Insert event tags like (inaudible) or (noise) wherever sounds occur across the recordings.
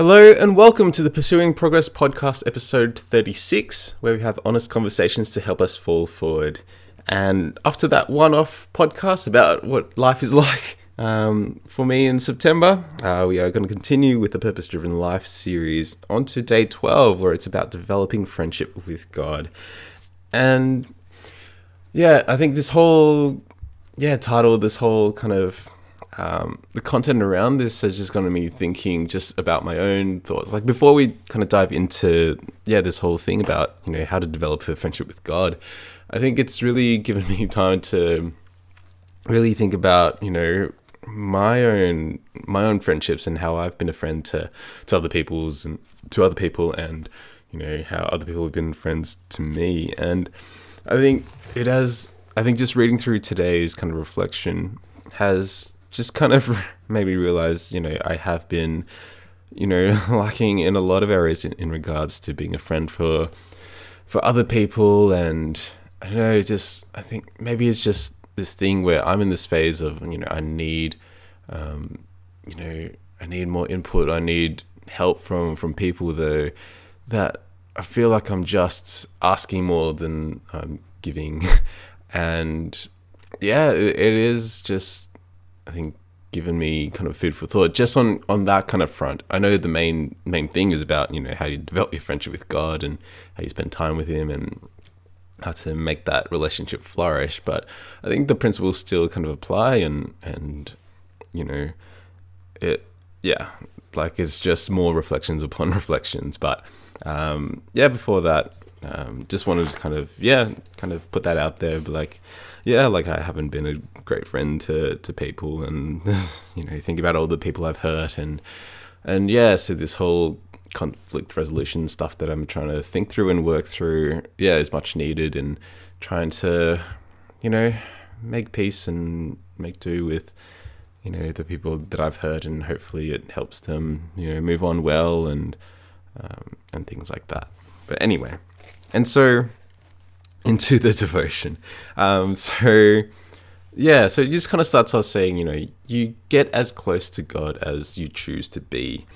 Hello and welcome to the Pursuing Progress podcast, episode 36, where we have honest conversations to help us fall forward. And after that one off podcast about what life is (laughs) like um, for me in September, uh, we are going to continue with the Purpose Driven Life series on to day 12, where it's about developing friendship with God. And yeah, I think this whole, yeah, title, this whole kind of um, the content around this has just gotten me thinking just about my own thoughts. Like before we kind of dive into yeah this whole thing about you know how to develop a friendship with God, I think it's really given (laughs) me time to really think about you know my own my own friendships and how I've been a friend to to other people's and to other people and you know how other people have been friends to me and I think it has I think just reading through today's kind of reflection has just kind of (laughs) made me realize, you know, I have been, you know, (laughs) lacking in a lot of areas in, in regards to being a friend for for other people, and I don't know, just I think maybe it's just this thing where I'm in this phase of, you know, I need, um, you know, I need more input, I need help from from people though that I feel like I'm just asking more than I'm giving, (laughs) and yeah, it is just I think given me kind of food for thought just on on that kind of front. I know the main main thing is about you know how you develop your friendship with God and how you spend time with Him and how to make that relationship flourish. But I think the principles still kind of apply and and you know it yeah like it's just more reflections upon (laughs) reflections. But um, yeah, before that, um, just wanted to kind of yeah kind of put that out there, but like yeah, like I haven't been a great friend to to people, and (laughs) you know, think about all the people I've hurt, and and yeah, so this whole conflict resolution stuff that I'm trying to think through and work through, yeah, is much needed, and trying to, you know, make peace and make do with, you know, the people that I've hurt, and hopefully it helps them, you know, move on well and um, and things like that. But anyway, and so into the (laughs) devotion. Um, so yeah, so it just kind of starts off saying, you know, you get as close to God as you choose to be,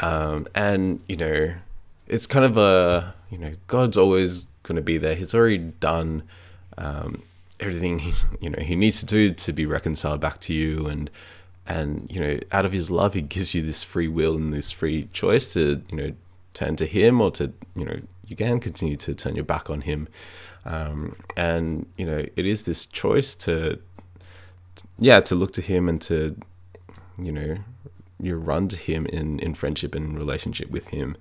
um, and you know, it's kind of a you know, God's always going to be there. He's already done um, everything he, (laughs) you know he needs to do to be reconciled back to you, and and you know, out of His love, He gives you this free will and this free choice to you know turn to Him or to you know you can continue to turn your back on Him. Um, and you know, it is this choice to, yeah, to look to Him and to, you know, you run to Him in in friendship and relationship with Him,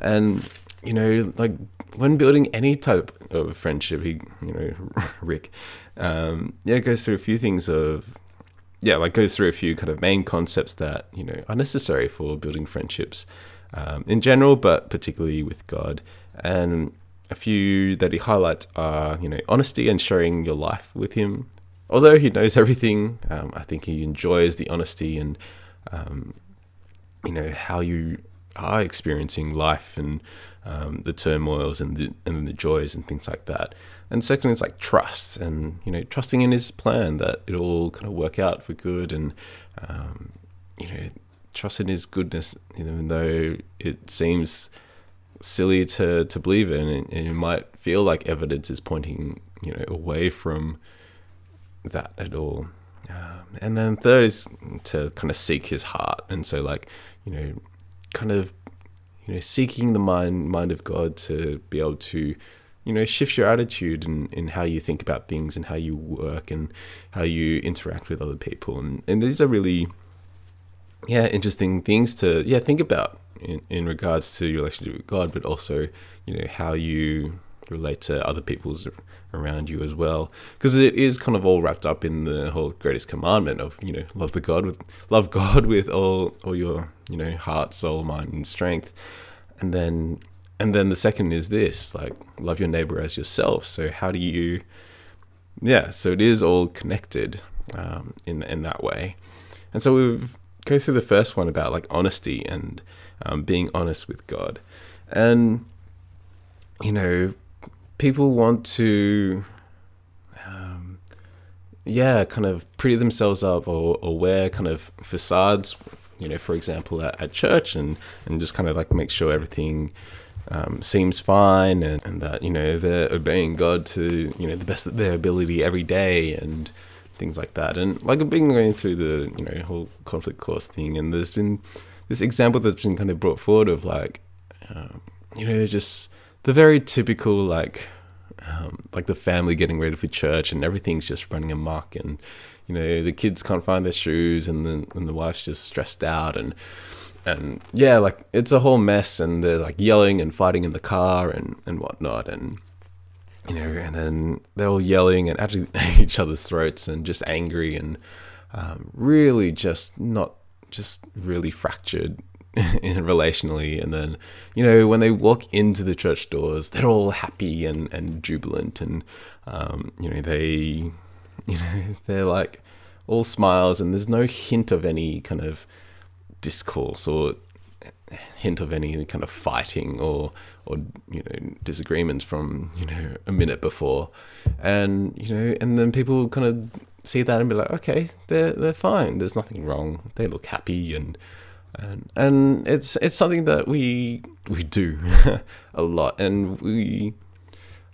and you know, like when building any type of friendship, he, you know, (laughs) Rick, um, yeah, goes through a few things of yeah, like goes through a few kind of main concepts that you know are necessary for building friendships um, in general, but particularly with God. And a few that he highlights are, you know, honesty and sharing your life with him. Although he knows everything, um, I think he enjoys the honesty and, um, you know, how you are experiencing life and um, the turmoils and the, and the joys and things like that. And second is like trust and, you know, trusting in his plan that it'll all kind of work out for good and, um, you know, trust in his goodness, even though it seems silly to to believe in, and, it might feel like evidence is pointing you know away from that at all. Um, and then third is to kind of seek his heart, and so like you know, kind of you know seeking the mind mind of God to be able to you know shift your attitude and in, in how you think about things and how you work and how you interact with other people. And and these are really yeah interesting things to yeah think about in, in regards to your relationship with God, but also, you know, how you relate to other people's around you as well. Because it is kind of all wrapped up in the whole greatest commandment of you know love the god with love god (laughs) with all all your you know heart soul mind and strength. And then and then the second is this like love your neighbor as yourself. So how do you yeah so it is all connected um, in in that way. And so we go through the first one about like honesty and um, being honest with God. And, you know, people want to, um, yeah, kind of pretty themselves up or, or wear kind of facades you know, for example, at, at church and, and just kind of like make sure everything um, seems fine and, and that, you know, they're obeying God to, you know, the best of their ability every day and things like that. And like I've been going through the, you know, whole conflict course thing and there's been this example that's been kind of brought forward of like, um, you know, just the very typical like, um, like the family getting ready for church and everything's just running amok and you know the kids can't find their shoes and the and the wife's just stressed out and and yeah like it's a whole mess and they're like yelling and fighting in the car and and whatnot and you know and then they're all yelling and at (laughs) each other's throats and just angry and um, really just not just really fractured (laughs) relationally. And then you know when they walk into the church doors they're all happy and and jubilant. And um, you know they (laughs) you know, they're like all smiles and there's no hint of any kind of discourse or hint of any kind of fighting or or you know disagreements from you know a minute before. And you know and then people kind of see that and be like okay they're they're fine. There's nothing wrong. They look happy and and and it's it's something that we we do (laughs) a lot. And we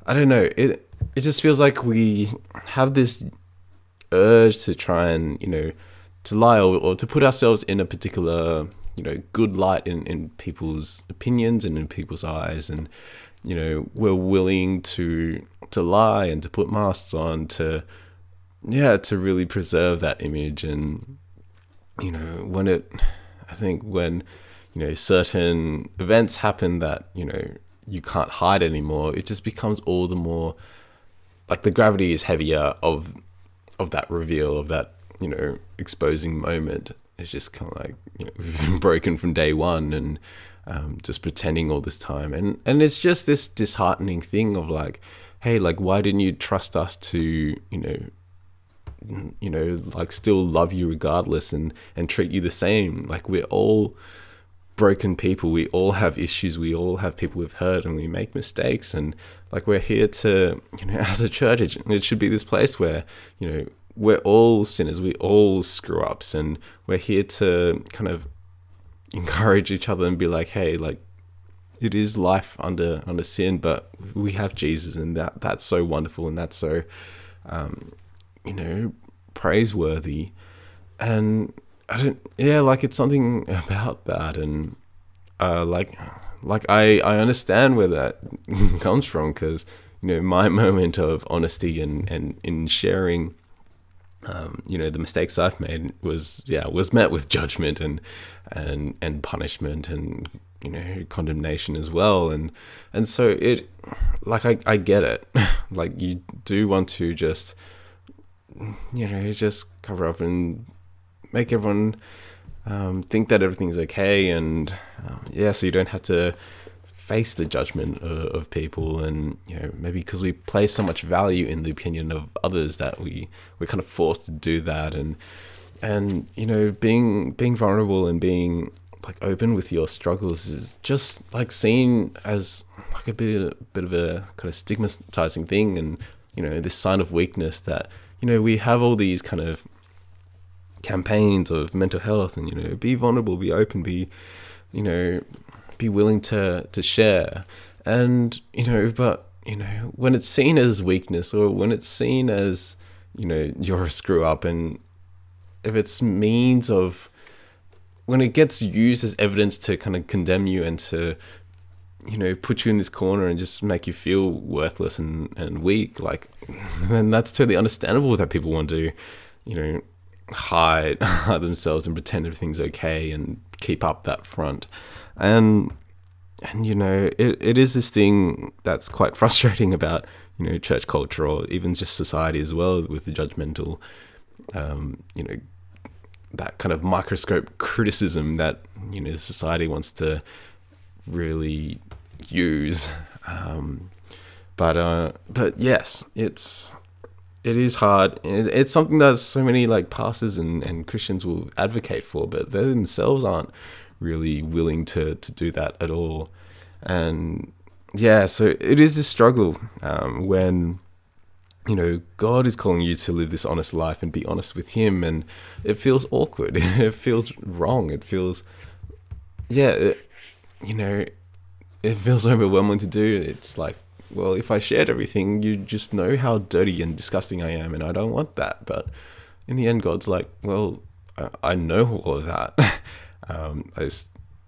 I don't know. It it just feels like we have this urge to try and you know to lie or, or to put ourselves in a particular you know good light in in people's opinions and in people's eyes. And you know we're willing to to lie and to put masks on to yeah to really preserve that image and you know when it i think when you know certain events happen that you know you can't hide anymore it just becomes all the more like the gravity is heavier of of that reveal of that you know exposing moment. It's just kind of like you know (laughs) we've been broken from day one and um, just pretending all this time. And and it's just this disheartening thing of like hey like why didn't you trust us to you know you know like still love you regardless and and treat you the same. Like we're all broken people. We all have issues. We all have people we've hurt and we make mistakes. And like we're here to you know (laughs) as a church it, it should be this place where you know we're all sinners. We all screw ups. And we're here to kind of encourage each other and be like hey like it is life under under sin but we have jesus and that that's so wonderful and that's so um you know praiseworthy and I don't. Yeah, like it's something about that, and uh, like, like I I understand where that (laughs) comes from because you know my (laughs) moment of honesty and and in sharing. Um, you know the mistakes I've made was yeah was met with judgment and and and punishment and you know condemnation as well and and so it like I, I get it (laughs) like you do want to just you know just cover up and make everyone um, think that everything's okay, and uh, yeah, so you don't have to face the judgment of, of people, and you know maybe because we place so much value in the opinion of others that we we're kind of forced to do that, and and you know being being vulnerable and being like open with your struggles is just like seen as like a bit a bit of a kind of stigmatizing thing and you know this sign of weakness that you know we have all these kind of campaigns of mental health and you know be vulnerable be open be you know be willing to to share. And you know but you know when it's seen as weakness or when it's seen as you know you're a screw up and if it's means of when it gets used as evidence to kind of condemn you and to you know put you in this corner and just make you feel worthless and, and weak like (laughs) then that's totally understandable that people want to you know hide (laughs) themselves and pretend everything's okay and keep up that front. And and you know, it, it is this thing that's quite (laughs) frustrating about, you know, church culture or even just society as well with the judgmental um, you know, that kind of microscope criticism that, you know, society wants to really use. Um, but uh, but yes, it's it is hard. It's something that so many like pastors and, and Christians will advocate for, but they themselves aren't really willing to to do that at all. And yeah, so it is this struggle um, when you know, God is calling you to live this honest life and be honest with Him, and it feels awkward. (laughs) it feels wrong. It feels, yeah, it, you know, it feels overwhelming to do. It's like, well, if I shared everything, you just know how dirty and disgusting I am, and I don't want that. But in the end, God's like, well, I, I know all of that. (laughs) um, I,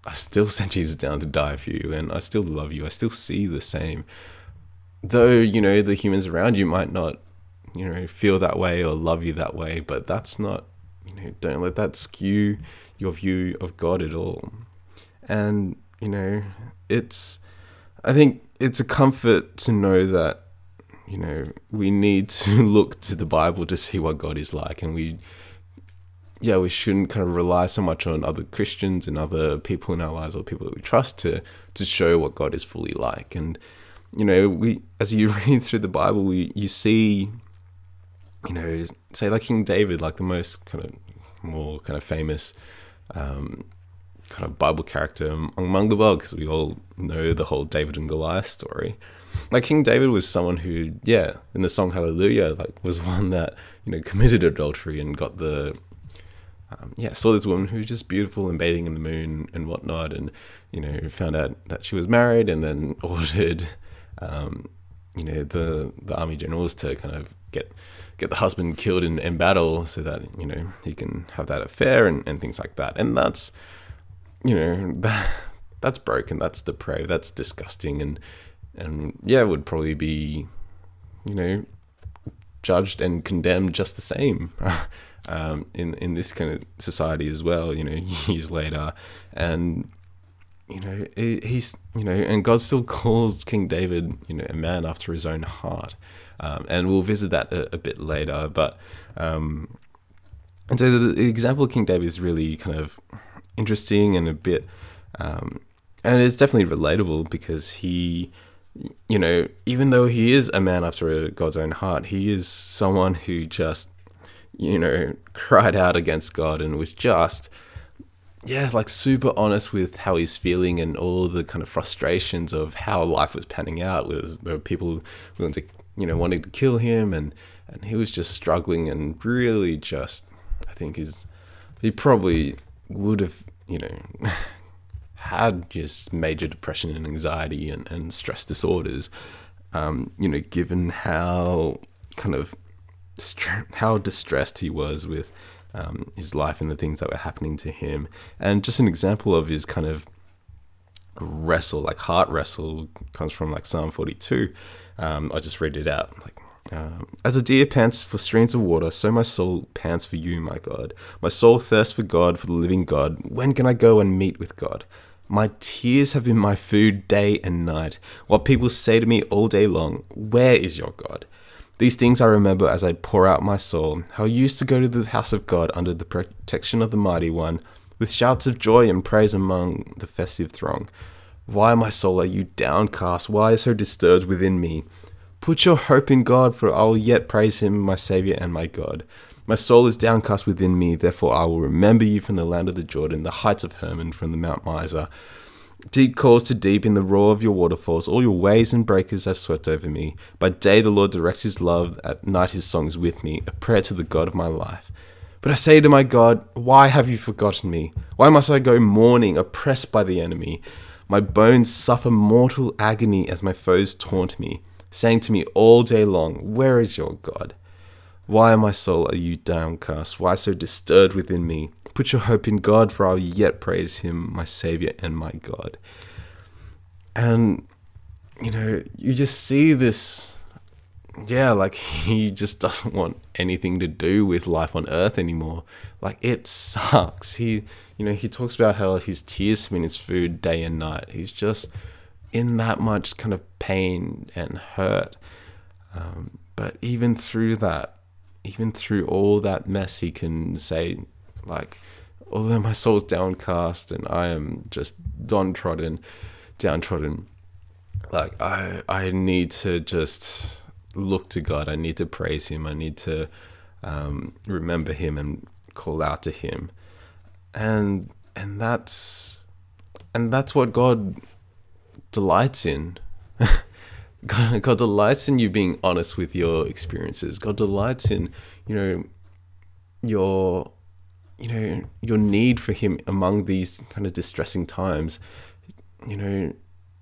I still sent Jesus down to die for you, and I still love you. I still see the same though you know the humans around you might not you know feel that way or love you that way but that's not you know don't let that skew your view of god at all and you know it's i think it's a comfort to know that you know we need to (laughs) look to the bible to see what god is like. And we yeah we shouldn't kind of rely so much on other christians and other people in our lives or people that we trust to to show what god is fully like. And you know, we as you (laughs) read through the Bible, we you see, you know, say like King David, like the most kind of more kind of famous um, kind of Bible character among the world, because we all know the whole David and Goliath story. Like King David was someone who, yeah, in the song Hallelujah, like was (laughs) one that you know committed adultery and got the um, yeah, saw this woman who was just beautiful and bathing in the moon and whatnot, and you know, found out that she was married, and then (laughs) ordered um, you know, the the army generals to kind of get get the husband killed in, in battle so that you know he can have that affair and, and things like that. And that's you know that, (laughs) that's broken. That's depraved. That's disgusting. And and yeah, would probably be you know judged and condemned just the same. (laughs) Um, in in this kind of society as well, you know, (laughs) years later, and you know, he's, you know, and God still calls King David, you know, a man after his own heart. Um, and we'll visit that a, a bit later. But, um, and so the, the, example of King David is really kind of interesting and a bit, um, and it's definitely relatable because he, you know, even though he is a man after God's own heart, he is someone who just, you know, (laughs) cried out against God and was just, yeah, like super honest with how he's feeling and all the kind of frustrations of how life was panning out. Was there were people willing to, you know, wanting to kill him, and and he was just struggling and really just, I think is, he probably would have, you know, (laughs) had just major depression and anxiety and and stress disorders, um, you know, given how kind of how distressed he was with um, his life and the things that were happening to him. And just an example of his kind of wrestle, like heart wrestle, comes from like Psalm 42. Um, I just read it out. Like, um, as a deer pants for streams of water, so my soul pants for you, my God. My soul thirsts for God, for the living God. When can I go and meet with God? My tears have been my food day and night, while people say to me all day long, Where is your God? These things I remember as I pour out my soul, how I used to go to the house of God under the protection of the Mighty One, with shouts of joy and praise among the festive throng. Why, my soul, are you downcast? Why so disturbed within me? Put your hope in God, for I will yet praise him, my Saviour and my God. My soul is downcast within me, therefore I will remember you from the land of the Jordan, the heights of Hermon, from the Mount Mizar. Deep calls to deep in the roar of your waterfalls. All your waves and breakers have swept over me. By day the Lord directs his love, at night his song is with me, a prayer to the God of my life. But I say to my God, Why have you forgotten me? Why must I go mourning, oppressed by the enemy? My bones suffer mortal agony as my foes taunt me, saying to me all day long, Where is your God? Why, my soul, are you downcast? Why so disturbed within me? Put your hope in God, for I'll yet praise him, my Savior and my God. And, you know, you just see this, yeah, like (laughs) he just doesn't want anything to do with life on earth anymore. Like, it sucks. He, you know, he talks about how his tears have been his food day and night. He's just in that much kind of pain and hurt. Um, but even through that, even through all that mess, he can say, like, although my soul's downcast and I am just downtrodden, downtrodden, like I I need to just look to God. I need to praise Him. I need to um, remember Him and call out to Him, and and that's and that's what God delights in. (laughs) God, delights in you being honest with your experiences. God delights in, you know, your you know your need for him among these kind of distressing times you know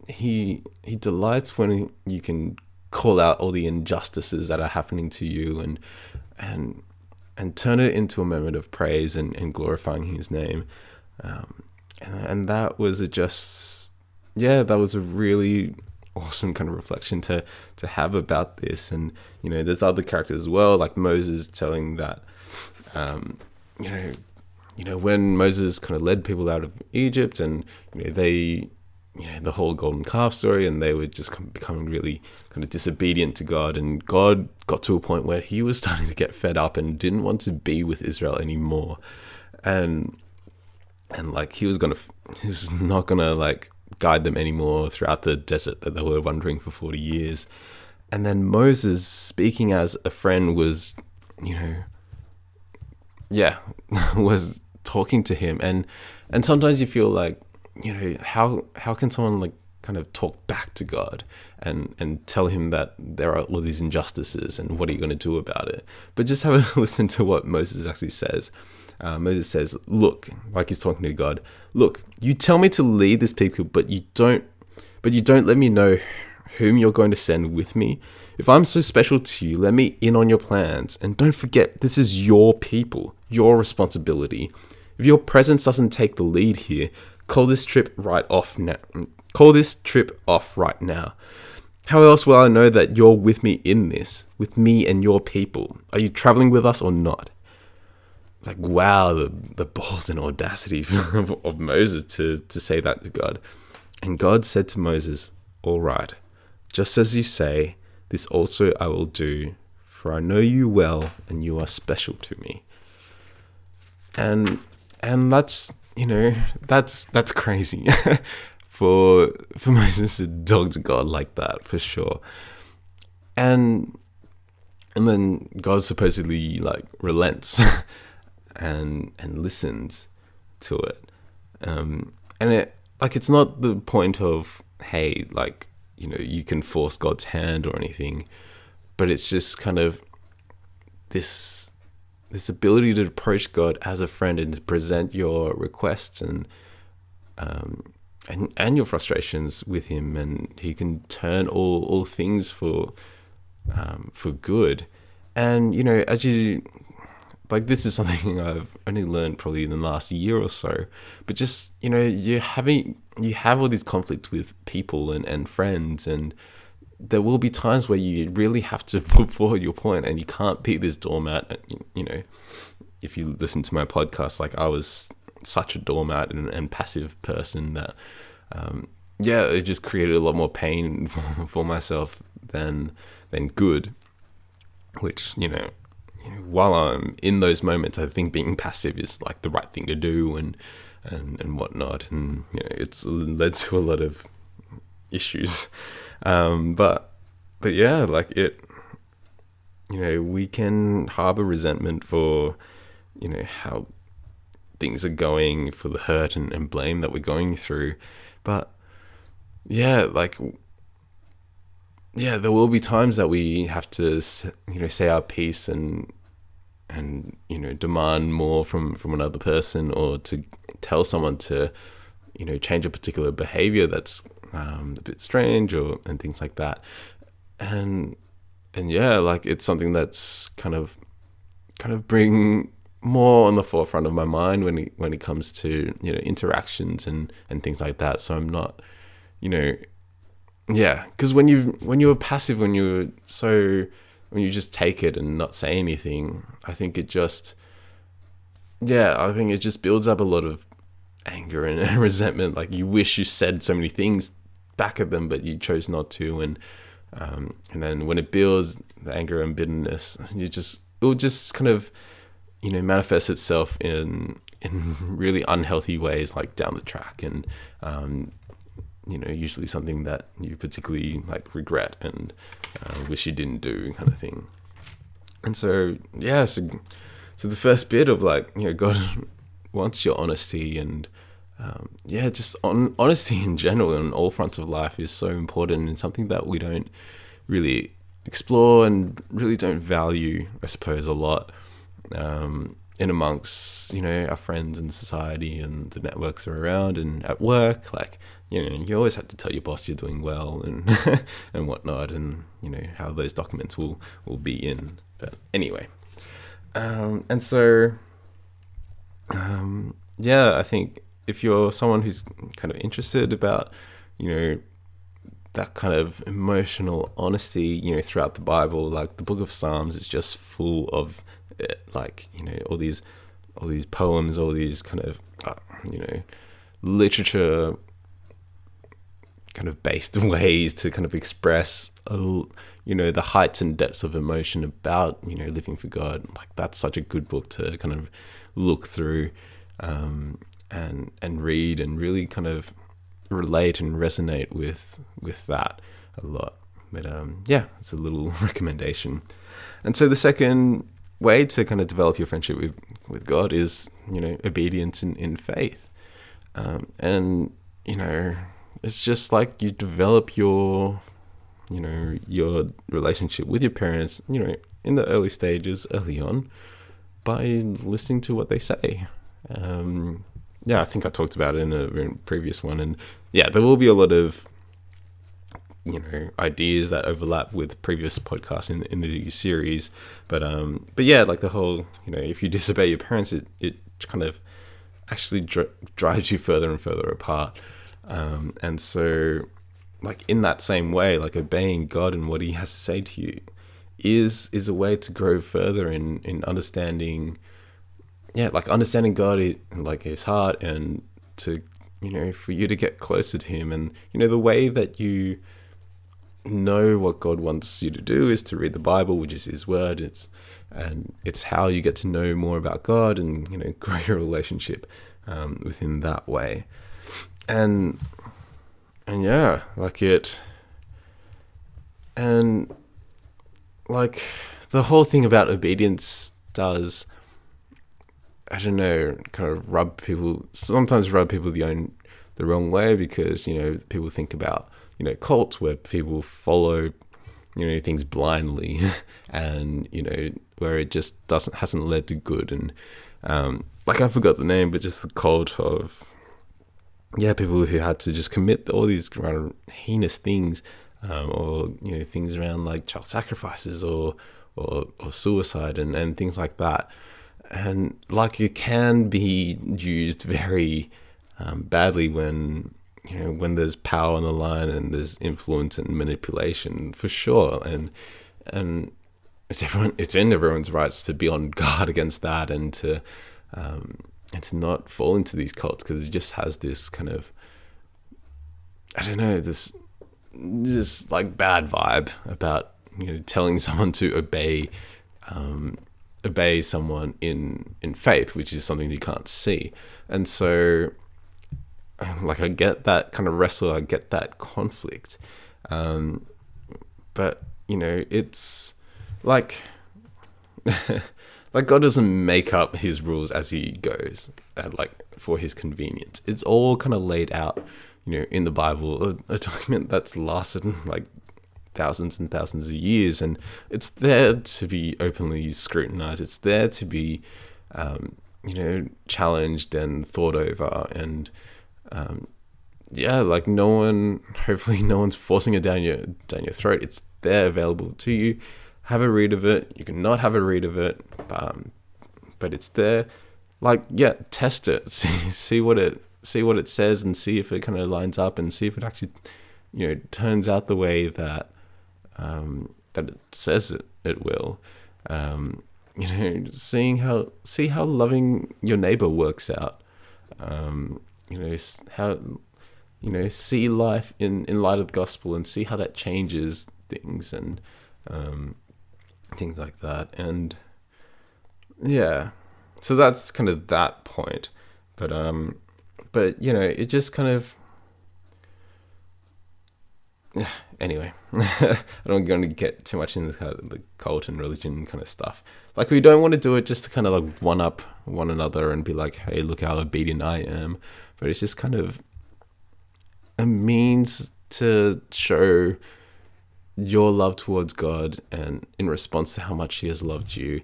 he he delights when you can call out all the injustices that are happening to you and and and turn it into a moment of praise and, and glorifying his name um, and, and that was just yeah that was a really awesome kind of reflection to to have about this. And you know there's other characters as well like moses telling that um, you know you know when moses kind of led people out of egypt and you know they you know the whole golden calf story and they were just becoming really kind of disobedient to god. And god got to a point where he was (laughs) starting to get fed up and didn't want to be with israel anymore. And and like he was gonna he was not gonna like guide them anymore throughout the desert that they were wandering for 40 years and then moses speaking as a friend was you know yeah (laughs) was talking to him and and sometimes you feel like you know how how can someone like kind of talk back to God and and tell him that there are all these injustices and what are you going to do about it? But just have a (laughs) listen to what Moses actually says. Uh, Moses says, "Look, like he's talking to God. Look, you tell me to lead this people, but you don't, but you don't let me know whom you're going to send with me. If I'm so special to you, let me in on your plans. And don't forget, this is your people, your responsibility. If your presence doesn't take the lead here, Call this trip right off now. Call this trip off right now. How else will I know that you're with me in this, with me and your people? Are you traveling with us or not? Like, wow, the, the balls and audacity (laughs) of, of Moses to, to say that to God. And God said to Moses, All right, just as you say, this also I will do, for I know you well and you are special to me. And and that's you know, that's that's crazy (laughs) for for (laughs) Moses to dog to God like that for sure. And and then God supposedly like relents and and listens to it. Um, and it like it's not the point of hey like you know you can force God's hand or anything, but it's just kind of this this ability to approach God as a friend and to present your requests and um, and and your frustrations with Him, and He can turn all all things for um, for good. And you know, as you like, this is something (laughs) I've only learned probably in the last year or so. But just you know, you having you have all these conflicts with people and and friends and there will be times where you really have to (laughs) put forward your point and you can't be this doormat. You know, if you listen to my podcast, like I was such a doormat and, and passive person that, um, yeah, it just created a lot more pain (laughs) for, for myself than than good. Which you know, while I'm in those moments, I think being passive is like the right thing to do and and and whatnot, and you know, it's led to a lot of issues. Um, but but yeah, like it, you know, we can harbor resentment for, you know, how things are going, for the hurt and, and blame that we're going through. But yeah, like yeah, there will be times that we have to, you know, say our piece and and you know demand more from from another person or to tell someone to you know change a particular behavior that's um, a bit strange or and things like that. And and yeah, like it's something that's kind of kind of bring more on the forefront of my mind when it when it comes to you know interactions and and things like that. So I'm not, you know, yeah, because when you when you're passive, when you're so when you just take it and not say anything, I think it just yeah, I think it just builds up a lot of anger and, and (laughs) resentment. Like you wish you said so many things back at them, but you chose not to. And um, and then when it builds the anger and bitterness, you just it will just kind of you know manifest itself in in (laughs) really unhealthy ways, like down the track, and um, you know usually something that you particularly like regret and uh, wish you didn't do, kind of thing. And so yeah, so so the first bit of like you know God (laughs) wants your honesty and um, yeah, just on honesty in general on all fronts of life is so important and something that we don't really explore and really don't value, I suppose, a lot um, in amongst you know our friends and society and the networks are around and at work. Like you know, you always have to tell your boss you're doing well and (laughs) and whatnot, and you know how those documents will will be in. But anyway, um, and so um, yeah, I think if you're someone who's kind of interested about, you know, that kind of emotional honesty, you know, throughout the Bible, like the Book of Psalms is just full of it, like you know all these all these poems, all these kind of uh, you know literature kind of based (laughs) ways to kind of express you know the heights and depths of emotion about you know living for God. Like that's such a good book to kind of look through um, and and read and really kind of relate and resonate with with that a lot. But um, yeah, it's a little (laughs) recommendation. And so the second way to kind of develop your friendship with with God is you know obedience in in faith, um, and you know it's just like you develop your you know your relationship with your parents you know in the early stages early on by listening to what they say. Um, yeah, I think I talked about it in a previous one, and yeah, there will be a lot of you know ideas that overlap with previous podcasts in in the series, but um, but yeah, like the whole you know if you disobey your parents, it it kind of actually dr- drives you further and further apart, um, and so like in that same way, like obeying God and what He has to say to you is is a way to grow further in in understanding yeah, like understanding God, like His heart, and to you know, for you to get closer to Him, and you know, the way that you know what God wants you to do is to read the Bible, which is His Word. It's and it's how you get to know more about God, and you know, (laughs) grow your relationship um, with Him that way. And and yeah, like it, and like the whole thing about obedience does I don't know, kind of rub people sometimes rub people the own the wrong way because you know people think about you know cults where people follow you know things blindly (laughs) and you know where it just doesn't hasn't led to good. And um, like I forgot the name but just the cult of yeah people who had to just commit all these kind of heinous things um, or you know things around like child sacrifices or or, or suicide and, and things like that. And like it can be used very um, badly when you know when there's power on the line and there's influence and manipulation for sure. And and it's everyone it's in everyone's rights to be on guard (laughs) against that and to um, and to not fall into these cults because it just has this kind of I don't know this this like bad vibe about you know telling (laughs) someone to obey um, obey someone in in faith, which is something you can't see. And so, (sighs) like, I get that kind of wrestle, I get that conflict, um, but you know, it's like. (laughs) like God doesn't make up his rules as he goes, and like for his convenience. It's all kind of laid out, you know, in the Bible, a, a document that's lasted (laughs) like thousands and thousands of years, and it's there to be openly scrutinized. It's there to be, um, you know, challenged and thought over, and um, yeah, like no one, (laughs) hopefully, no one's forcing it down your down your throat. It's there, available to you. Have a read of it. You can not have a read of it, um, but it's there. Like, yeah, test it. (laughs) See see what it see what it says, and see if it kind of lines up, and see if it actually, you know, turns out the way that um, that it says it, it will. Um, (laughs) you know, seeing how see how loving your neighbor works out. Um, you know how you know see life in in light of the gospel and see how that changes things and um, things like that. And yeah, so that's kind of that point. But um, but you know, it just kind of (sighs) anyway, (laughs) I don't want to get too much into kind of the cult and religion kind of stuff. Like, we don't want to do it just to kind of like one up one another and be like, hey, look how obedient I am. but it's just kind of a means to show your love towards God and in response to how much He has loved you.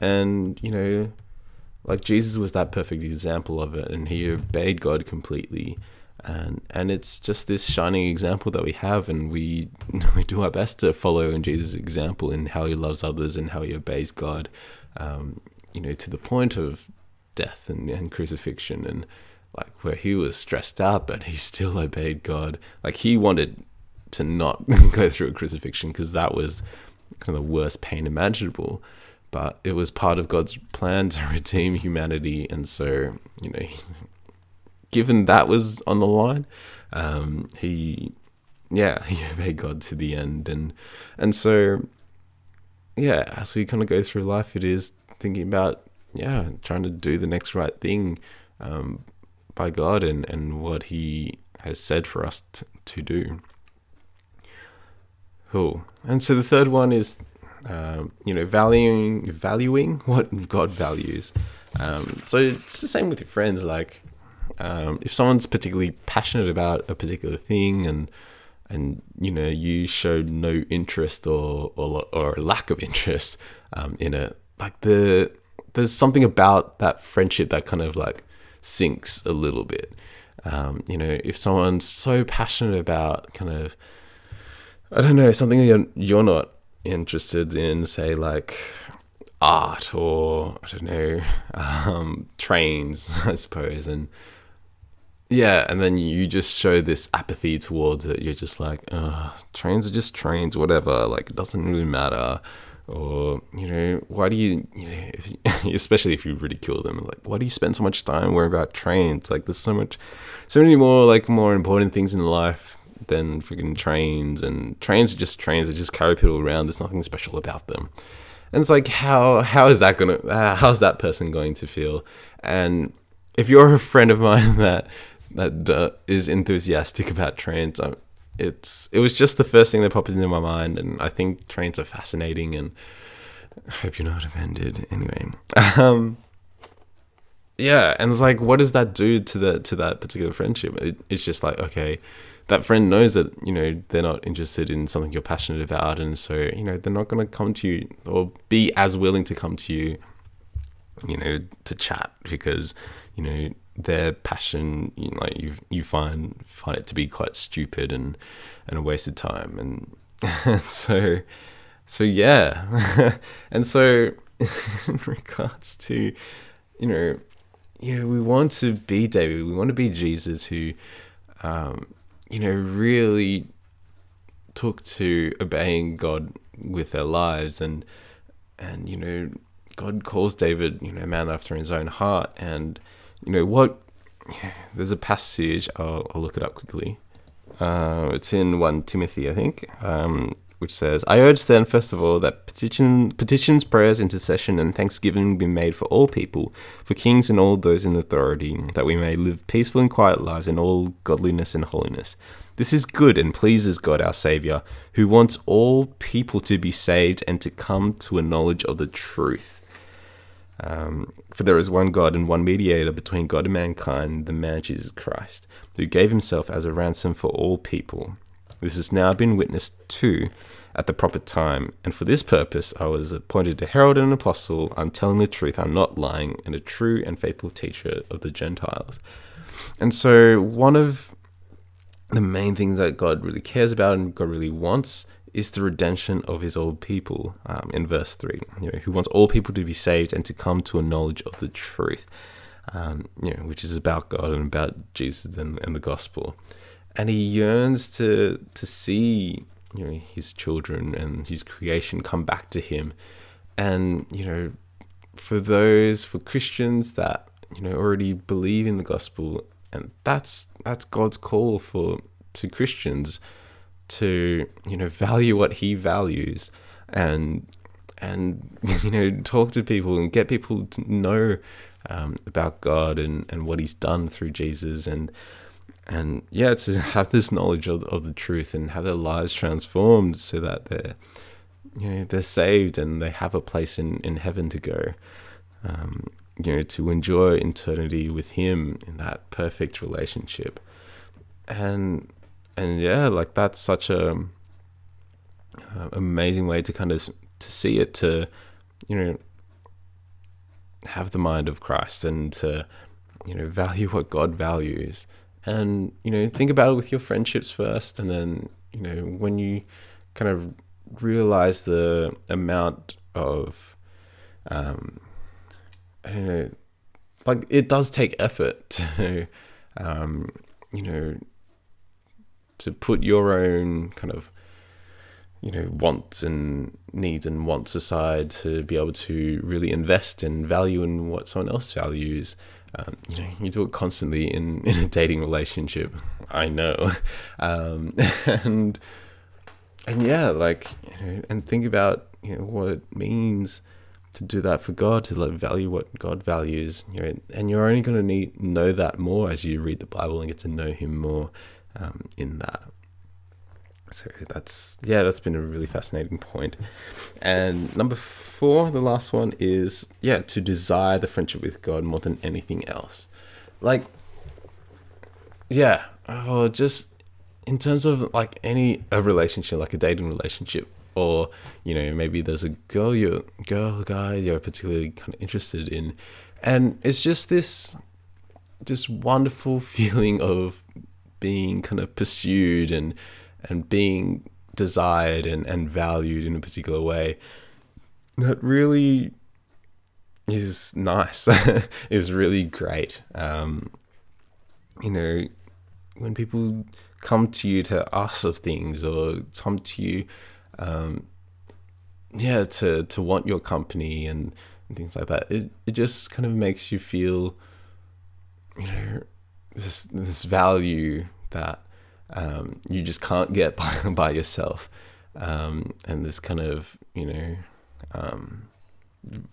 And, you know, like Jesus was that perfect example of it, and He obeyed God completely. And, and it's just this shining example that we have, and we (laughs) we do our best to follow in Jesus' example in how he loves others and how he obeys God, um, you know, to the point of death and, and crucifixion, and like where he was stressed out, but he (laughs) still obeyed God. Like he wanted to not (laughs) go through a crucifixion because that was kind of the worst pain imaginable. But it was part of God's plan to (laughs) redeem humanity, and so you know, (laughs) given that was on the line, um, he, yeah, he obeyed God to the end, and and so, yeah, as we kind of go through life, it is thinking about yeah, trying to do the next right thing um, by God and and what He has said for us t- to do. Cool. And so the third one is, um, you know, valuing valuing what God values. Um, so it's the same with your friends. Like, um, if someone's particularly passionate about a particular thing, and and you know you show no interest or or, or lack of interest um, in it, like the there's something about that friendship that kind of like sinks a little bit. Um, you know, if someone's so passionate about kind of I don't know, something you're, you're not interested in, say like art or I don't know, um, trains, (laughs) I suppose, and yeah, and then you just show this apathy towards it. You're just like, trains are just trains, whatever. Like it doesn't really matter. Or you know, why do you, you know, if you, (laughs) especially if you ridicule them, like, why do you spend so much time worrying about trains? Like, there's so much, so many more like more important things in life than freaking trains. And trains are just trains that just carry people around. There's nothing special about them. And it's like, how how is that gonna? Uh, how's that person going to feel? And if you're a friend of mine (laughs) that that uh, is enthusiastic about trains, um, it's it was just the first thing that popped into my mind, and I think trains are fascinating. And I hope you're not offended. Anyway, (laughs) um, yeah, and it's like, what does that do to the to that particular friendship? It, it's just like, okay, that friend knows that you know they're not interested in something you're passionate about, and so you know they're not going to come to you or be as willing to come to you, you know, to chat because you know their passion, you know, like you you find find it to be quite stupid and and a wasted time, and, and (laughs) so so yeah, (laughs) and so (laughs) in regards to you know you know we want to be David, we want to be Jesus who um, you know, really took to obeying God with their lives and and you know God calls David you know man after his own heart. And you know what (sighs) there's a passage I'll, I'll look it up quickly. Uh, it's in 1 Timothy I think. Um, which says, I urge then, first of all, that petition, petitions, prayers, intercession, and thanksgiving be made for all people, for kings and all those in authority, that we may live peaceful and quiet lives in all godliness and holiness. This is good and pleases God our Saviour, who wants all people to be saved and to come to a knowledge of the truth. Um, for there is one God and one mediator between God and mankind, the man Jesus Christ, who gave himself as a ransom for all people this has now been witnessed to at the proper time, and for this purpose I was appointed a herald and an apostle. I'm telling the truth, I'm not lying, and a true and faithful teacher of the Gentiles. And so, one of the main things that God really cares about and God really wants is the redemption of his old people um, in verse 3 you know who wants all people to be saved and to come to a knowledge of the truth um, you know which is about god and about jesus and, and the gospel and he yearns to to see you know his children and his creation come back to him. And you know for those for christians that you know already believe in the gospel and that's that's god's call for to christians to you know value what he values and and (laughs) you know talk to people and get people to know um, about god and and what he's done through jesus. And and yeah, to (laughs) have this knowledge of, of the truth and have their lives transformed so that they're you know they're saved and they have a place in, in heaven to go. Um, you know to enjoy eternity with him in that perfect relationship and and yeah like that's such a uh, amazing way to kind of to see it to you know have the mind of Christ and to you know (laughs) value what God values and you know think about it with your friendships first and then you know when you kind of realize the amount of um I don't know like it does take effort (laughs) to um you know to put your own kind of you know wants and needs and wants aside to be able to really invest in value in what someone else values um, you know you do it constantly in (laughs) in a dating relationship. I know. (laughs) Um, (laughs) and and yeah like you know and think about you know what it means to do that for god to like value what god values you know and you're only going to need know that more as you read the bible and get to know him more um, in that so that's yeah that's been a really fascinating point. And number four the last one is yeah to desire the friendship with god more than anything else. Like yeah oh just in terms of like any a relationship like a dating relationship or you know maybe there's a girl you girl guy you're particularly kind of interested in. And it's just this just wonderful (laughs) feeling of being kind of pursued and and being desired and, and valued in a particular way that really is nice (laughs) is really great. Um, you know when people come to you to ask of things or come to you um, yeah to to want your company and, and things like that it, it just kind of makes you feel you know this this value that um, you just can't get (laughs) by, by yourself. Um, and this kind of, you know, um,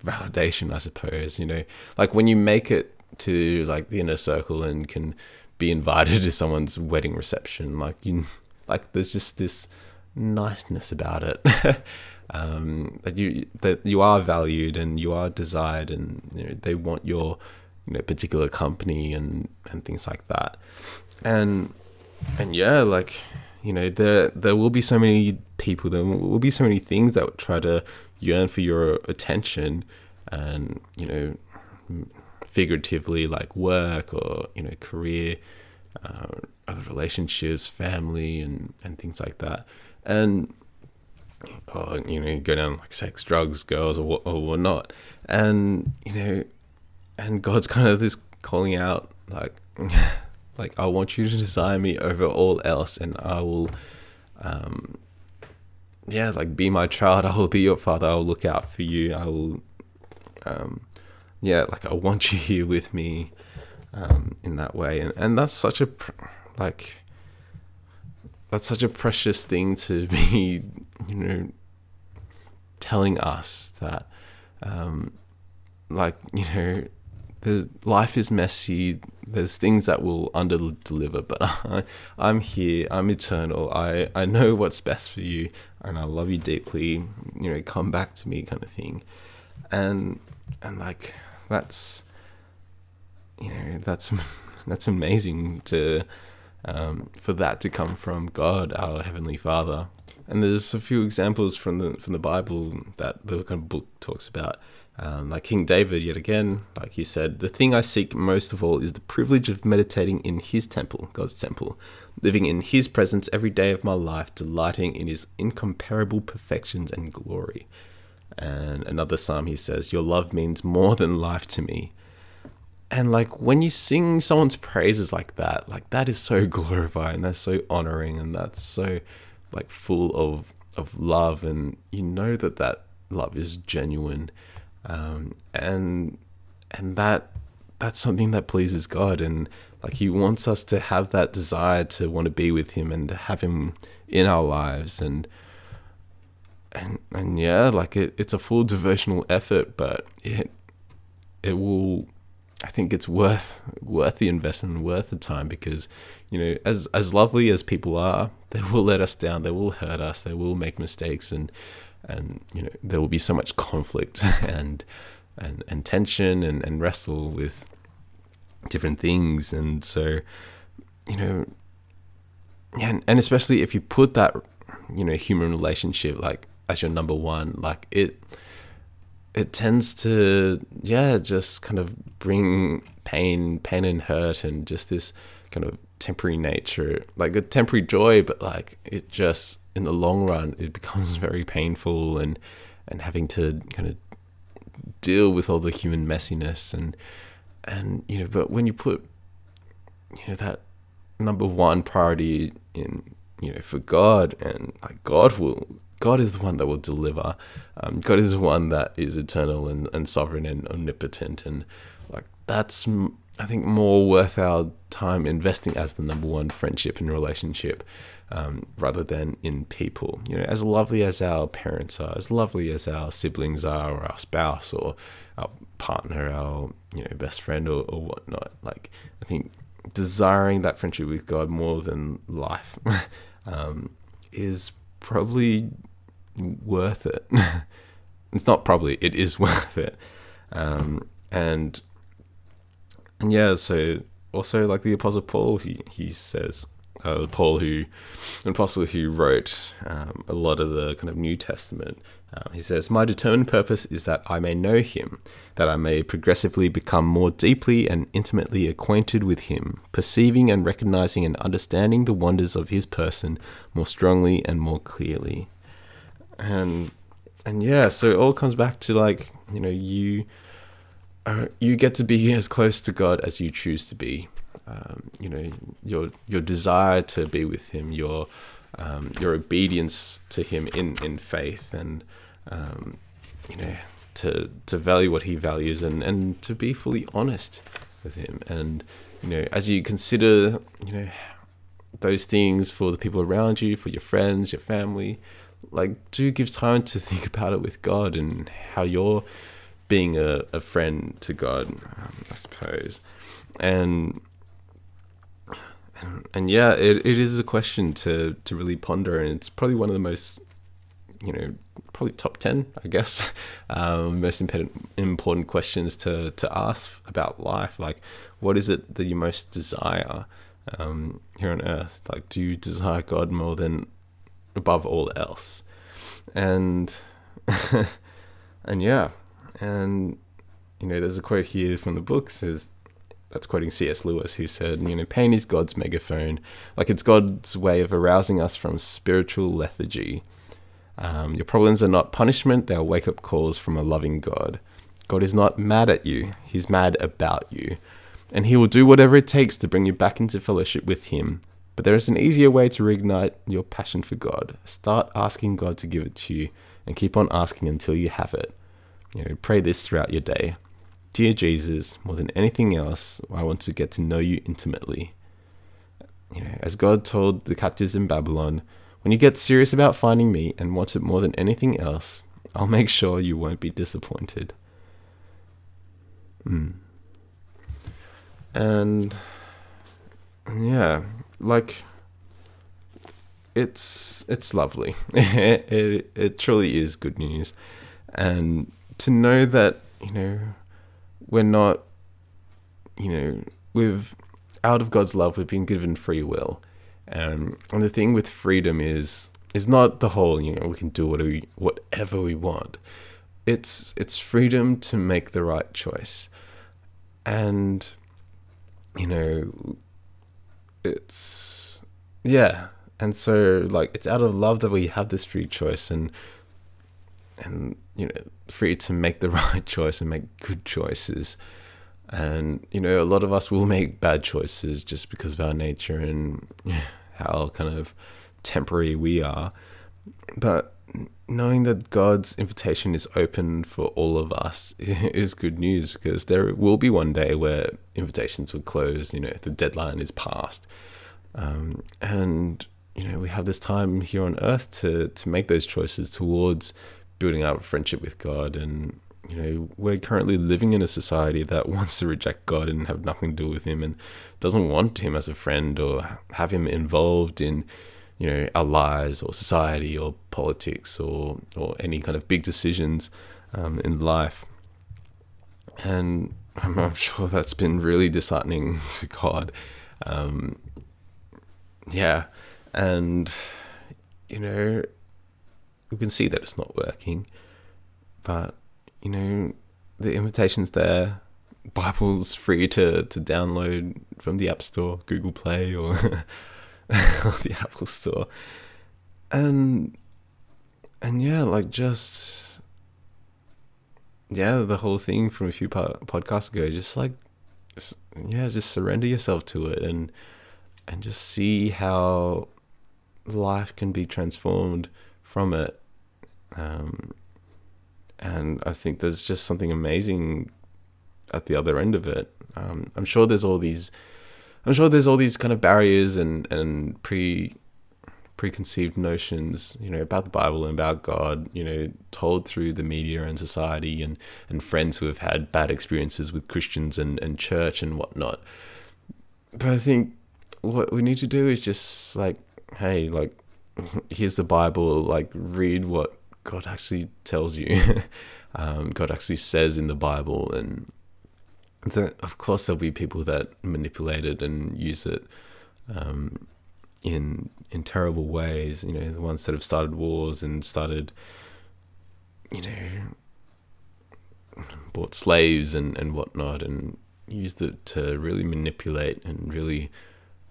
validation, I suppose, you know, like when you make it to like the inner circle and can be invited (laughs) to someone's wedding reception, like you, like there's just this niceness about it. (laughs) um, that you that you are valued and you are desired, and you know, they want your you know particular company and and things like that. And and yeah, like you know, there there will be so many people, there will be so many things that would try to yearn for your attention, and you know, figuratively like work or you know career, uh, other relationships, family, and and things like that, and. Or, you know, go down like sex, drugs, girls, or or whatnot, and you know, and God's kind of this calling out like (laughs) like I want you to (laughs) desire me over all else, and I will, um, yeah, like be my child. I will be your father. I will look out for you. I will, um, yeah, like I want (laughs) you here with me, um, in that way, and and that's such a, like, that's such a precious thing to (laughs) be, you know, telling us that, um, like you know life is messy. There's things that will under deliver, but I, (laughs) I'm here. I'm eternal. I, I know what's best for you, and I love you deeply. You know, come back to me, kind of thing. And and like that's you know that's (laughs) that's amazing to um, for that to come from God, our heavenly Father. And there's a few examples from the from the Bible that the kind of book talks about. Um, like King David, yet again, like he said, the thing I seek most of all is the privilege of meditating in his temple, God's temple, living in his presence every day of my life, delighting in his incomparable perfections and glory. And another psalm, he says, Your love means more than life to me. And like when you sing someone's praises like that, like that is so (laughs) glorifying, that's so honoring, and that's so like full of of love, and you know that that love is genuine um, and and that that's something that pleases God, and like He wants us to have that desire to want to be with Him and to have Him in our lives, and and and yeah, like it, it's a full devotional effort, but it it will. I think it's worth worth the investment, worth the time because you know, as as lovely as people are, they will let us down, they will hurt us, they will make mistakes, and and you know there will be so much conflict (laughs) and and, and tension and, and wrestle with different things. And so, you know, and, and especially if you put that, you know, human relationship like as your number one, like it, it tends to, yeah, just kind of bring pain, pain and hurt, and just this kind of temporary nature, like a temporary joy, but like it just in the long run it becomes (laughs) very painful and and having to kind of deal with all the human messiness and and you know but when you put you know that number one priority in you know for god and like god will god is the one that will deliver um, god is the one that is eternal and, and sovereign and omnipotent and like that's i think more worth our time investing as the number one friendship and relationship um, rather than in people. You know, as lovely as our parents are, as lovely as our siblings are, or our spouse, or our partner, our you know best friend, or, or whatnot. Like, I think desiring that friendship with God more than life (laughs) um, is probably worth it. (laughs) it's not probably; it is (laughs) worth it. Um, and and yeah, so also like the Apostle Paul, he he says uh, Paul, who an apostle who wrote um, a lot of the kind of New Testament. Uh, he says, "My determined purpose is that I may know Him, that I may progressively become more deeply and intimately acquainted with Him, perceiving and recognizing and understanding the wonders of His person more strongly and more clearly." And and yeah, so it all comes back to like you know you. Uh, you get to be (laughs) as close to God as you choose to be um, you know your your desire to be with him your um, your obedience to him in in faith and um, you know to to value what he values and and to be fully honest with him and you know as you consider you know those things for the people around you for your friends your family like do give time to think (laughs) about it with god and how you're being a, a friend to god um, i suppose and and yeah, it, it is a question to to really ponder, and it's probably one of the most, you know, probably top ten, I guess, (laughs) um, most important important questions to to ask about life. Like, what is it that you most desire um, here on earth? Like, do you desire God more than above all else? And (laughs) and yeah, and you know, there's a quote here from the book says that's quoting C.S. Lewis, who said, you know, pain is God's megaphone. Like it's God's way of arousing us from spiritual lethargy. Um, your problems are not punishment, they are wake up calls from a loving God. God is not mad at you, He's mad about you. And He will do whatever it takes to bring you back into fellowship with Him. But there is an easier way to reignite your passion for God. Start asking God to give it to you and keep on asking until you have it. You know, pray this throughout your day. Dear Jesus, more than anything else, I want to get to know you intimately. You know, as God told the captives in Babylon, when you get serious about finding me and want it more than anything else, I'll make sure you won't be disappointed. Mm. And yeah, like it's it's lovely. (laughs) it, it it truly is good news, and to know that you know we're not, you know, we've out of God's love, we've been given free will. Um, and the thing with freedom is is not the whole, you know, we can do what we, whatever we want. It's it's freedom to make the right choice, and you know, it's yeah, and so like it's out of love that we have this free choice, and and you know free to make the (laughs) right choice and make good choices. And you know a lot of us will make bad choices just because of our nature and how kind of temporary we are. But knowing that God's invitation is open for all of us (laughs) is good news because there will be one day where invitations will close you know the deadline is passed um, and you know we have this time here on earth to to make those choices towards building up a friendship with God. And, you know, we're currently living in a society that (laughs) wants to reject God and have nothing to do with Him and doesn't want Him as a friend or have Him involved in, you know, our lives or society or politics or, or any kind of big decisions um, in life. and (laughs) I'm, I'm sure that's been really disheartening (laughs) to God. Um, yeah, and you know, we can see that it's not working, but you know, the invitation's there. Bible's free to, to download from the App Store, Google Play, or, (laughs) (laughs) the Apple Store, and and yeah, like just yeah, the whole thing from a few po- podcasts ago, just like yeah, just surrender yourself to it and and just see how life can be transformed from it. Um, and I think there's just something amazing at the other end of it. Um, I'm sure there's all these, I'm sure there's all these kind of barriers and and pre preconceived notions, you know, about the Bible and about God, you know, told through the media and society and and friends who have had bad experiences with Christians and and church and whatnot. But I think what we need to do is just like, hey, like, (laughs) here's the Bible, like, read what God actually tells you. (laughs) um, God actually says in the Bible, and that of course there'll be people that manipulate it and use it um, in in terrible ways. You know, the ones that have started wars and started, you know, bought slaves and and whatnot, and used it to really manipulate and really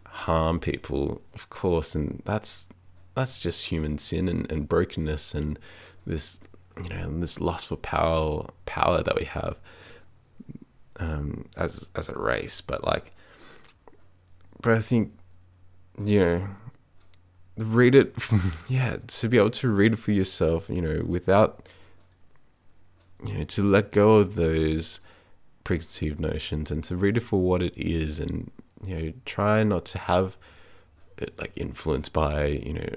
harm people. Of course, and that's that's just human sin and, and brokenness and this you know and this lust for power power that we have um, as as a race. But like, but I think you know read it (laughs) yeah to be able to read it for yourself you know without you know to let go of those preconceived notions and to read it for what it is and you know try not to have it like influenced by you know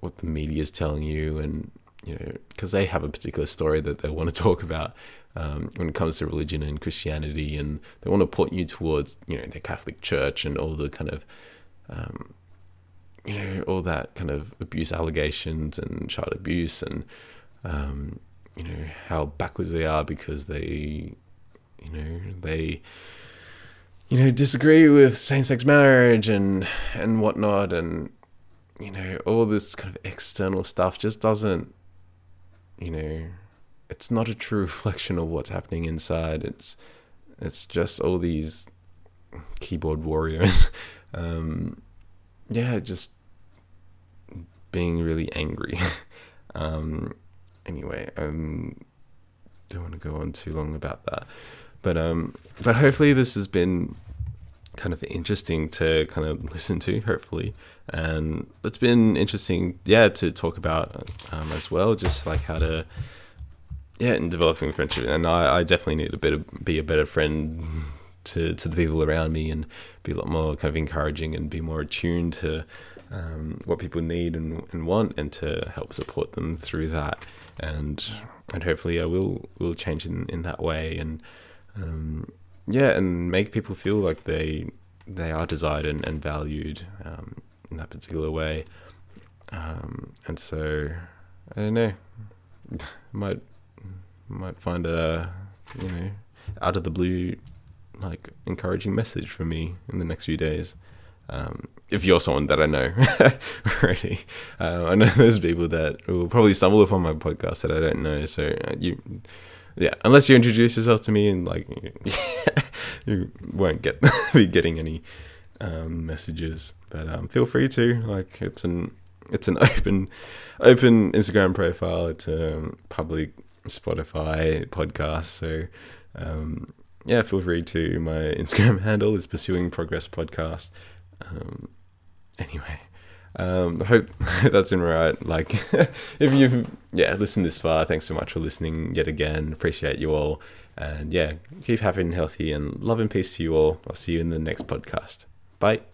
what the media is telling you and you know because they have a particular story that they want to (laughs) talk about um, when it comes to religion and Christianity and they want to point you towards you know the Catholic Church and all the kind of um, you know all that kind of abuse allegations and child abuse and um, you know how backwards they are because they you know they you know disagree with same-sex marriage and and whatnot and you know all this kind of external stuff just doesn't you know it's not a true (laughs) reflection of what's happening inside it's it's just all these keyboard warriors (laughs) um yeah just being really angry. (laughs) um, anyway, um, don't want to go on too long about that, but um, but hopefully this has been kind of interesting to kind of listen to. Hopefully, and it's been interesting, yeah, to talk about um, as well, just like how to. Yeah, in developing friendship, and I, I definitely need to of, be a better friend to, to the people around me and be a lot more kind of encouraging and be more attuned to um, what people need and, and want, and to help support them through that. And and hopefully, I will will change in, in that way, and um, yeah, and make people feel like they they are desired and, and valued um, in that particular way. Um, and so I don't know, (laughs) might might find a you know out of the blue like encouraging message for me in the next few days. Um, if you're someone that I know (laughs) already, uh, I know (laughs) there's people that will probably stumble upon my podcast that I don't know. So uh, you, yeah, unless you introduce yourself to me and like, (laughs) you won't get be getting any um, messages. But um, feel free to like it's an it's an open open Instagram profile. It's a public Spotify podcast. So um, yeah, feel free to. My (laughs) Instagram handle is pursuing progress podcast. Um, anyway, um, hope (laughs) that's in right. Like, (laughs) if you've yeah listened this far, thanks so much for listening yet again. Appreciate you all, and yeah, keep happy and healthy, and love and peace to you all. I'll see you in the next podcast. Bye.